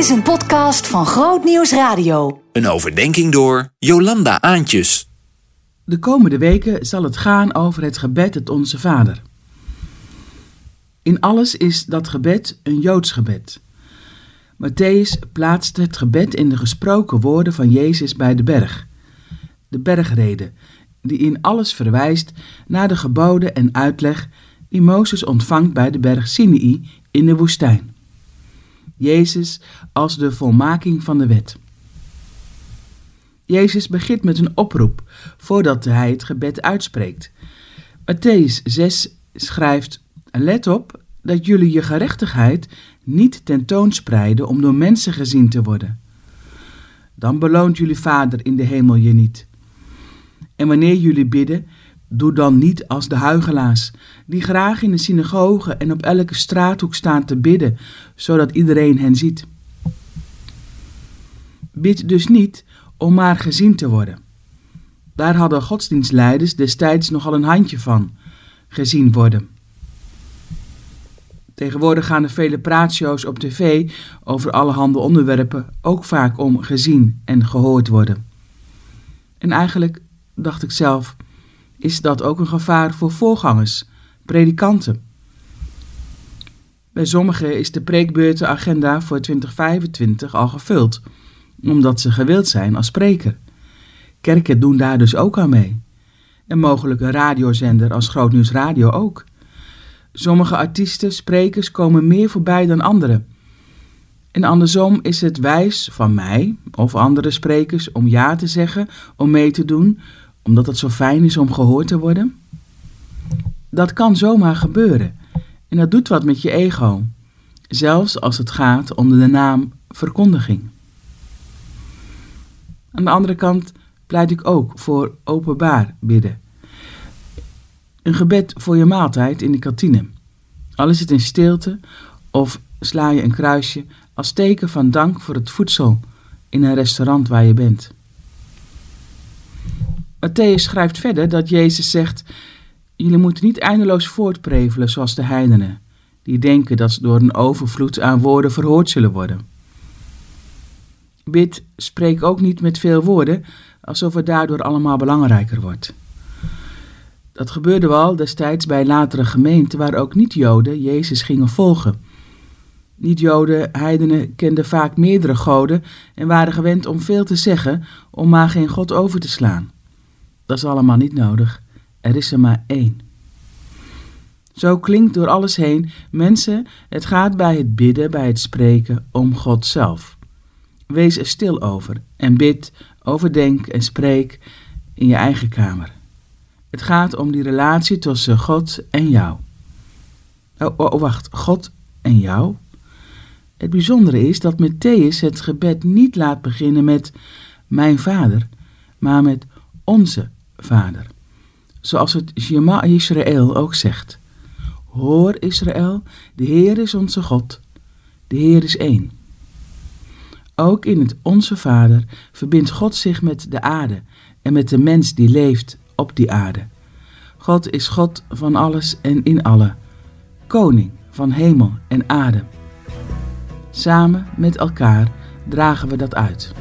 is een podcast van Groot Nieuws Radio. Een overdenking door Jolanda Aantjes. De komende weken zal het gaan over het gebed het Onze Vader. In alles is dat gebed een Joods gebed. Matthäus plaatst het gebed in de gesproken woorden van Jezus bij de berg. De bergrede, die in alles verwijst naar de geboden en uitleg die Mozes ontvangt bij de berg Sinai in de woestijn. Jezus als de volmaking van de wet. Jezus begint met een oproep voordat hij het gebed uitspreekt. Matthäus 6 schrijft: Let op dat jullie je gerechtigheid niet tentoonspreiden om door mensen gezien te worden. Dan beloont jullie Vader in de hemel je niet. En wanneer jullie bidden, doe dan niet als de huigelaars, die graag in de synagoge en op elke straathoek staan te bidden, zodat iedereen hen ziet. Bid dus niet om maar gezien te worden. Daar hadden godsdienstleiders destijds nogal een handje van, gezien worden. Tegenwoordig gaan er vele praatshows op tv over allerhande onderwerpen ook vaak om gezien en gehoord worden. En eigenlijk, dacht ik zelf, is dat ook een gevaar voor voorgangers, predikanten. Bij sommigen is de preekbeurtenagenda voor 2025 al gevuld, omdat ze gewild zijn als spreker. Kerken doen daar dus ook aan mee. En mogelijk een radiozender als Grootnieuws Radio ook. Sommige artiesten, sprekers komen meer voorbij dan anderen. En andersom is het wijs van mij of andere sprekers om ja te zeggen, om mee te doen, omdat het zo fijn is om gehoord te worden? Dat kan zomaar gebeuren en dat doet wat met je ego, zelfs als het gaat onder de naam verkondiging. Aan de andere kant pleit ik ook voor openbaar bidden. Een gebed voor je maaltijd in de kantine. Al is het in stilte of sla je een kruisje als teken van dank voor het voedsel in een restaurant waar je bent. Matthäus schrijft verder dat Jezus zegt: Jullie moeten niet eindeloos voortprevelen zoals de heidenen, die denken dat ze door een overvloed aan woorden verhoord zullen worden. Bid, spreek ook niet met veel woorden, alsof het daardoor allemaal belangrijker wordt. Dat gebeurde wel destijds bij latere gemeenten waar ook niet-Joden Jezus gingen volgen. Niet-Joden, heidenen, kenden vaak meerdere goden en waren gewend om veel te zeggen om maar geen God over te slaan. Dat is allemaal niet nodig. Er is er maar één. Zo klinkt door alles heen, mensen, het gaat bij het bidden, bij het spreken om God zelf. Wees er stil over en bid, overdenk en spreek in je eigen kamer. Het gaat om die relatie tussen God en jou. Oh, oh, oh, wacht, God en jou? Het bijzondere is dat Matthäus het gebed niet laat beginnen met mijn vader, maar met onze vader. Zoals het Shema Israël ook zegt. Hoor Israël, de Heer is onze God, de Heer is één. Ook in het Onze Vader verbindt God zich met de aarde en met de mens die leeft op die aarde. God is God van alles en in alle, koning van hemel en aarde. Samen met elkaar dragen we dat uit.